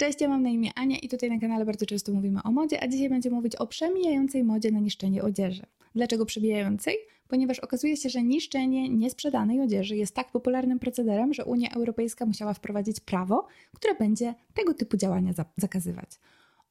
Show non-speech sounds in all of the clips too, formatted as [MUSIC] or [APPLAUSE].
Cześć, ja mam na imię Ania i tutaj na kanale bardzo często mówimy o modzie, a dzisiaj będziemy mówić o przemijającej modzie na niszczenie odzieży. Dlaczego przemijającej? Ponieważ okazuje się, że niszczenie niesprzedanej odzieży jest tak popularnym procederem, że Unia Europejska musiała wprowadzić prawo, które będzie tego typu działania zakazywać.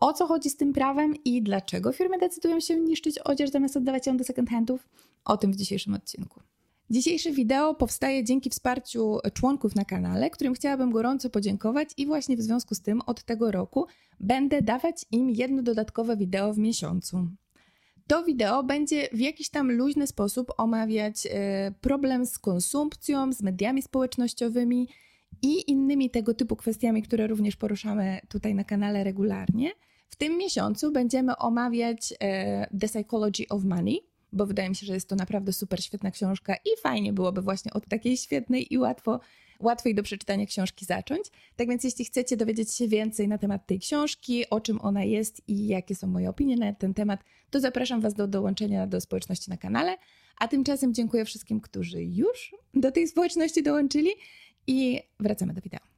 O co chodzi z tym prawem i dlaczego firmy decydują się niszczyć odzież zamiast oddawać ją do second handów? O tym w dzisiejszym odcinku. Dzisiejsze wideo powstaje dzięki wsparciu członków na kanale, którym chciałabym gorąco podziękować i właśnie w związku z tym od tego roku będę dawać im jedno dodatkowe wideo w miesiącu. To wideo będzie w jakiś tam luźny sposób omawiać e, problem z konsumpcją, z mediami społecznościowymi i innymi tego typu kwestiami, które również poruszamy tutaj na kanale regularnie. W tym miesiącu będziemy omawiać e, The Psychology of Money, bo wydaje mi się, że jest to naprawdę super świetna książka i fajnie byłoby właśnie od takiej świetnej i łatwo, łatwej do przeczytania książki zacząć. Tak więc jeśli chcecie dowiedzieć się więcej na temat tej książki, o czym ona jest i jakie są moje opinie na ten temat, to zapraszam Was do dołączenia do społeczności na kanale. A tymczasem dziękuję wszystkim, którzy już do tej społeczności dołączyli i wracamy do wideo.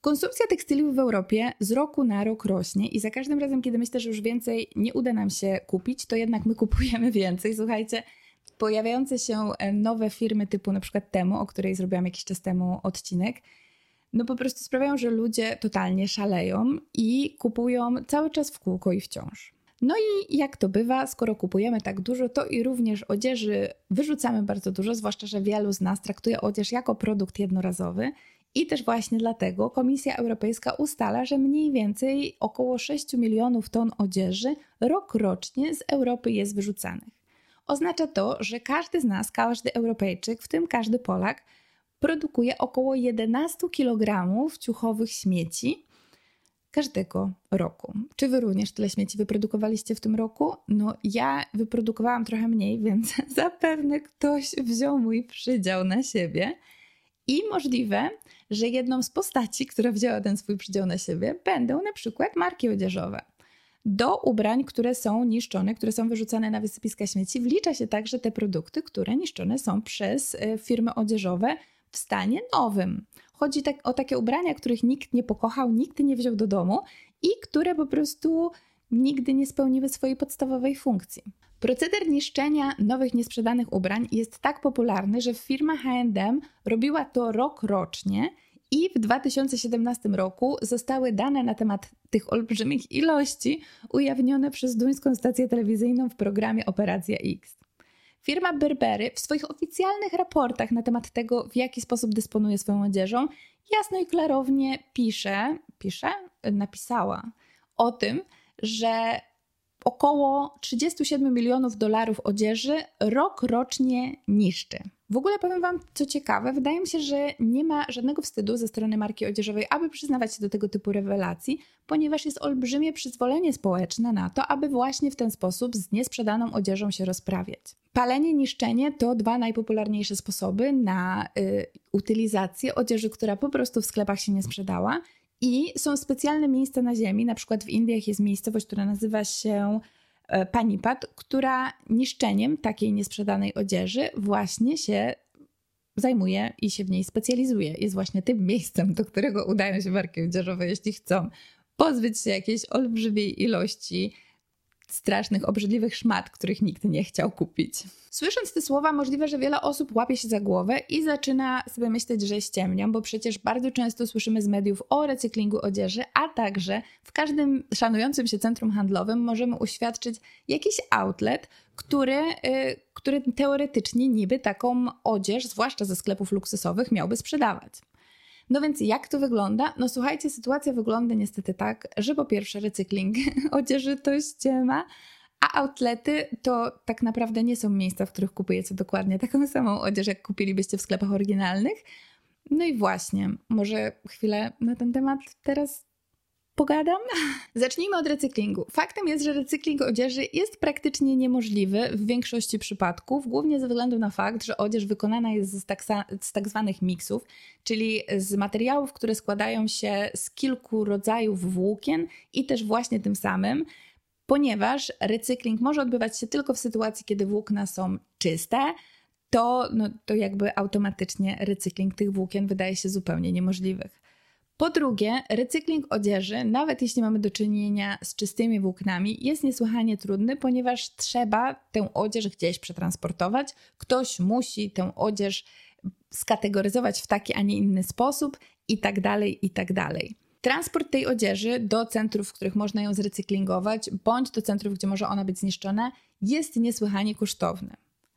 Konsumpcja tekstyliów w Europie z roku na rok rośnie i za każdym razem, kiedy myślę, że już więcej nie uda nam się kupić, to jednak my [LAUGHS] kupujemy więcej. Słuchajcie, pojawiające się e, nowe firmy typu na przykład Temu, o której zrobiłam jakiś czas temu odcinek, no po prostu sprawiają, że ludzie totalnie szaleją i kupują cały czas w kółko i wciąż. No i jak to bywa, skoro kupujemy tak dużo, to i również odzieży wyrzucamy bardzo dużo, zwłaszcza, że wielu z nas traktuje odzież jako produkt jednorazowy i też właśnie dlatego Komisja Europejska ustala, że mniej więcej około 6 milionów ton odzieży rokrocznie z Europy jest wyrzucanych. Oznacza to, że każdy z nas, każdy Europejczyk, w tym każdy Polak, produkuje około 11 kg ciuchowych śmieci każdego roku. Czy wy również tyle śmieci wyprodukowaliście w tym roku? No, ja wyprodukowałam trochę mniej, więc [LAUGHS] zapewne ktoś wziął mój przydział na siebie. I możliwe, że jedną z postaci, która wzięła ten swój przydział na siebie, będą na przykład marki odzieżowe. Do ubrań, które są niszczone, które są wyrzucane na wysypiska śmieci, wlicza się także te produkty, które niszczone są przez e, firmy odzieżowe w stanie nowym. Chodzi tak, o takie ubrania, których nikt nie pokochał, nikt nie wziął do domu i które po prostu nigdy nie spełniły swojej podstawowej funkcji. Proceder niszczenia nowych niesprzedanych ubrań jest tak popularny, że firma H&M robiła to rok rocznie i w 2017 roku zostały dane na temat tych olbrzymich ilości ujawnione przez duńską stację telewizyjną w programie Operacja X. Firma Burberry w swoich oficjalnych raportach na temat tego, w jaki sposób dysponuje swoją odzieżą, jasno i klarownie pisze, pisze, napisała o tym, że około 37 milionów dolarów odzieży rok rocznie niszczy. W ogóle powiem Wam, co ciekawe, wydaje mi się, że nie ma żadnego wstydu ze strony marki odzieżowej, aby przyznawać się do tego typu rewelacji, ponieważ jest olbrzymie przyzwolenie społeczne na to, aby właśnie w ten sposób z niesprzedaną odzieżą się rozprawiać. Palenie, niszczenie to dwa najpopularniejsze sposoby na y, utylizację odzieży, która po prostu w sklepach się nie sprzedała i są specjalne miejsca na ziemi, na przykład w Indiach jest miejscowość, która nazywa się e, Panipat, która niszczeniem takiej niesprzedanej odzieży właśnie się zajmuje i się w niej specjalizuje. Jest właśnie tym miejscem, do którego udają się marki odzieżowe, jeśli chcą pozbyć się jakiejś olbrzymiej ilości strasznych, obrzydliwych szmat, których nikt nie chciał kupić. Słysząc te słowa, możliwe, że wiele osób łapie się za głowę i zaczyna sobie myśleć, że ściemniam, bo przecież bardzo często słyszymy z mediów o recyklingu odzieży, a także w każdym szanującym się centrum handlowym możemy uświadczyć jakiś outlet, który, yy, który teoretycznie niby taką odzież, zwłaszcza ze sklepów luksusowych, miałby sprzedawać. No więc jak to wygląda? No słuchajcie, sytuacja wygląda niestety tak, że po pierwsze recykling [LAUGHS] odzieży to ściema, a outlety to tak naprawdę nie są miejsca, w których kupujecie dokładnie taką [LAUGHS] samą odzież, jak kupilibyście w sklepach oryginalnych. No i właśnie, może chwilę na ten temat teraz pogadam? Zacznijmy od recyklingu. Faktem jest, że recykling odzieży jest praktycznie niemożliwy w większości przypadków, głównie ze względu na fakt, że odzież wykonana jest z tak, z tak zwanych miksów, czyli z materiałów, które składają się z kilku rodzajów włókien i też właśnie tym samym ponieważ recykling może odbywać się tylko w sytuacji, kiedy włókna są czyste, to, no, to jakby automatycznie recykling tych włókien wydaje się zupełnie niemożliwych. Po drugie, recykling odzieży, nawet jeśli mamy do czynienia z czystymi włóknami, jest niesłychanie trudny, ponieważ trzeba tę odzież gdzieś przetransportować. Ktoś musi tę odzież skategoryzować w taki, a nie inny sposób i tak dalej, i tak dalej. Transport tej odzieży do centrów, w których można ją zrecyklingować, bądź do centrów, gdzie może ona być zniszczona, jest niesłychanie kosztowny.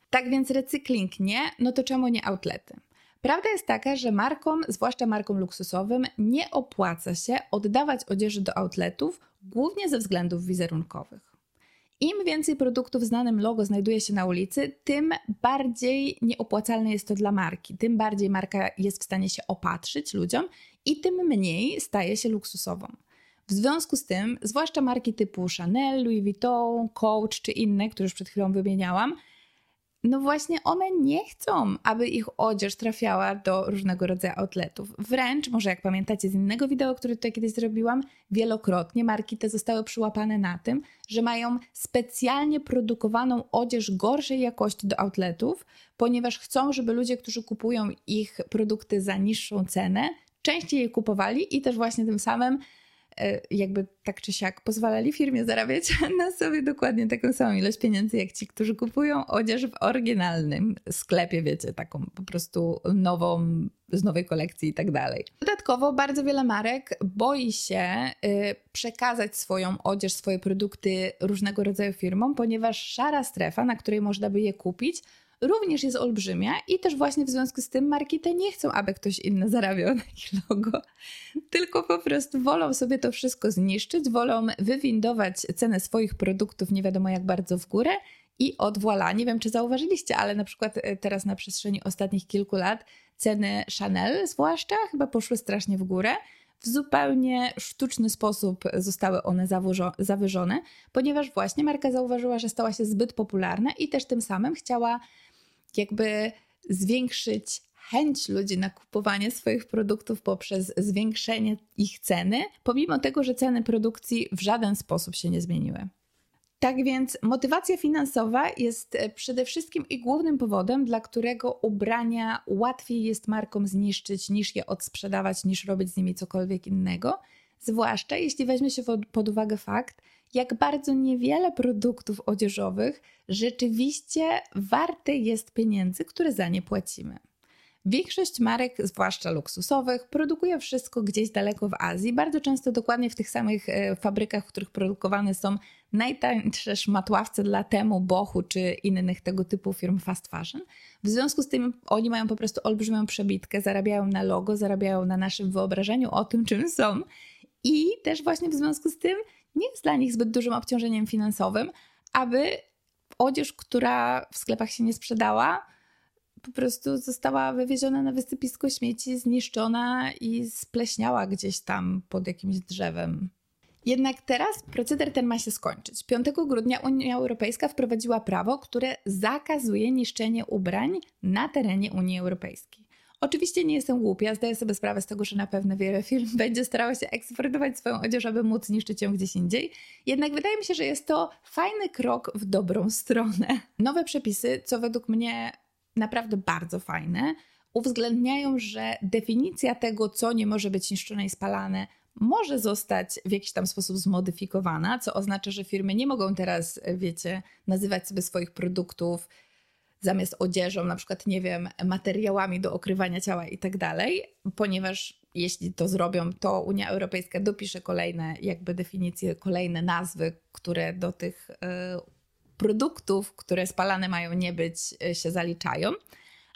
Tak więc recykling nie, no to czemu nie outlety? Prawda jest taka, że markom, zwłaszcza markom luksusowym, nie opłaca się oddawać odzieży do outletów, głównie ze względów wizerunkowych. Im więcej produktów znanym logo znajduje się na ulicy, tym bardziej nieopłacalne jest to dla marki, tym bardziej marka jest w stanie się opatrzyć ludziom i tym mniej staje się luksusową. W związku z tym, zwłaszcza marki typu Chanel, Louis Vuitton, Coach czy inne, które już przed chwilą wymieniałam, no właśnie one nie chcą, aby ich odzież trafiała do różnego rodzaju outletów. Wręcz, może jak pamiętacie z innego wideo, które tutaj kiedyś zrobiłam, wielokrotnie marki te zostały przyłapane na tym, że mają specjalnie produkowaną odzież gorszej jakości do outletów, ponieważ chcą, żeby ludzie, którzy kupują ich produkty za niższą cenę, częściej je kupowali i też właśnie tym samym jakby tak czy siak pozwalali firmie zarabiać [LAUGHS] na sobie dokładnie taką samą ilość pieniędzy jak ci, którzy kupują odzież w oryginalnym sklepie, wiecie, taką po prostu nową, z nowej kolekcji i tak dalej. Dodatkowo bardzo wiele marek boi się y, przekazać swoją odzież, swoje produkty różnego rodzaju firmom, ponieważ szara strefa, na której można by je kupić, również jest olbrzymia i też właśnie w związku z tym marki te nie chcą, aby ktoś inny zarabiał na ich logo, tylko po prostu wolą sobie to wszystko zniszczyć, wolą wywindować cenę swoich produktów nie wiadomo jak bardzo w górę i od. Nie wiem, czy zauważyliście, ale na przykład e, teraz na przestrzeni ostatnich kilku lat ceny Chanel zwłaszcza chyba poszły strasznie w górę. W zupełnie sztuczny sposób zostały one zawyżone, ponieważ właśnie marka zauważyła, że stała się zbyt popularna i też tym samym chciała jakby zwiększyć chęć ludzi na kupowanie swoich produktów poprzez zwiększenie ich ceny, pomimo tego, że ceny produkcji w żaden sposób się nie zmieniły. Tak więc motywacja finansowa jest e, przede wszystkim i głównym powodem, dla którego ubrania łatwiej jest markom zniszczyć niż je odsprzedawać, niż robić z nimi cokolwiek innego. Zwłaszcza jeśli weźmie się pod uwagę fakt, jak bardzo niewiele produktów odzieżowych rzeczywiście warte jest pieniędzy, które za nie płacimy. Większość marek, zwłaszcza luksusowych, produkuje wszystko gdzieś daleko w Azji, bardzo często dokładnie w tych samych e, fabrykach, w których produkowane są najtańsze szmatławce dla Temu, Bochu czy innych tego typu firm fast fashion. W związku z tym oni mają po prostu olbrzymią przebitkę, zarabiają na logo, zarabiają na naszym wyobrażeniu o tym, czym są. I też właśnie w związku z tym nie jest dla nich zbyt dużym obciążeniem finansowym, aby odzież, która w sklepach się nie sprzedała, po prostu została wywieziona na wysypisko śmieci, zniszczona i spleśniała gdzieś tam pod jakimś drzewem. Jednak teraz proceder ten ma się skończyć. 5 grudnia Unia Europejska wprowadziła prawo, które zakazuje niszczenie ubrań na terenie Unii Europejskiej. Oczywiście nie jestem głupia, zdaję sobie sprawę z tego, że na pewno wiele firm [LAUGHS] będzie starało się eksportować swoją odzież, aby móc niszczyć ją gdzieś indziej. Jednak wydaje mi się, że jest to fajny krok w dobrą stronę. Nowe przepisy, co według mnie naprawdę bardzo fajne, uwzględniają, że definicja tego, co nie może być niszczone i spalane, może zostać w jakiś tam sposób zmodyfikowana, co oznacza, że firmy nie mogą teraz, wiecie, nazywać sobie swoich produktów zamiast odzieżą, na przykład, nie wiem, materiałami do okrywania ciała i tak dalej, ponieważ jeśli to zrobią, to Unia Europejska dopisze kolejne jakby definicje, kolejne nazwy, które do tych y, produktów, które spalane mają nie być, y, się zaliczają.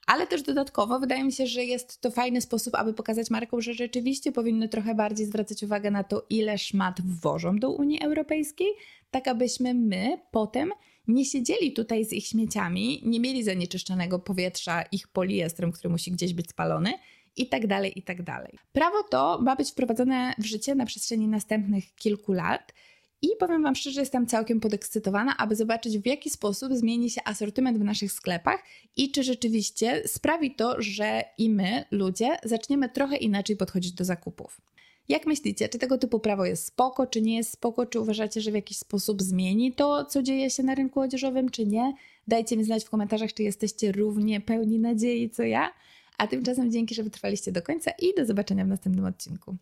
Ale też dodatkowo wydaje mi się, że jest to fajny sposób, aby pokazać markom, że rzeczywiście powinny trochę bardziej zwracać uwagę na to, ile szmat wwożą do Unii Europejskiej, tak abyśmy my potem nie siedzieli tutaj z ich śmieciami, nie mieli zanieczyszczonego powietrza ich poliestrem, który musi gdzieś być spalony i tak dalej, i tak dalej. Prawo to ma być wprowadzone w życie na przestrzeni następnych kilku lat. I powiem Wam szczerze, jestem całkiem podekscytowana, aby zobaczyć, w jaki sposób zmieni się asortyment w naszych sklepach i czy rzeczywiście sprawi to, że i my, ludzie, zaczniemy trochę inaczej podchodzić do zakupów. Jak myślicie, czy tego typu prawo jest spoko, czy nie jest spoko? Czy uważacie, że w jakiś sposób zmieni to, co dzieje się na rynku odzieżowym, czy nie? Dajcie mi znać w komentarzach, czy jesteście równie pełni nadziei co ja. A tymczasem dzięki, że wytrwaliście do końca i do zobaczenia w następnym odcinku.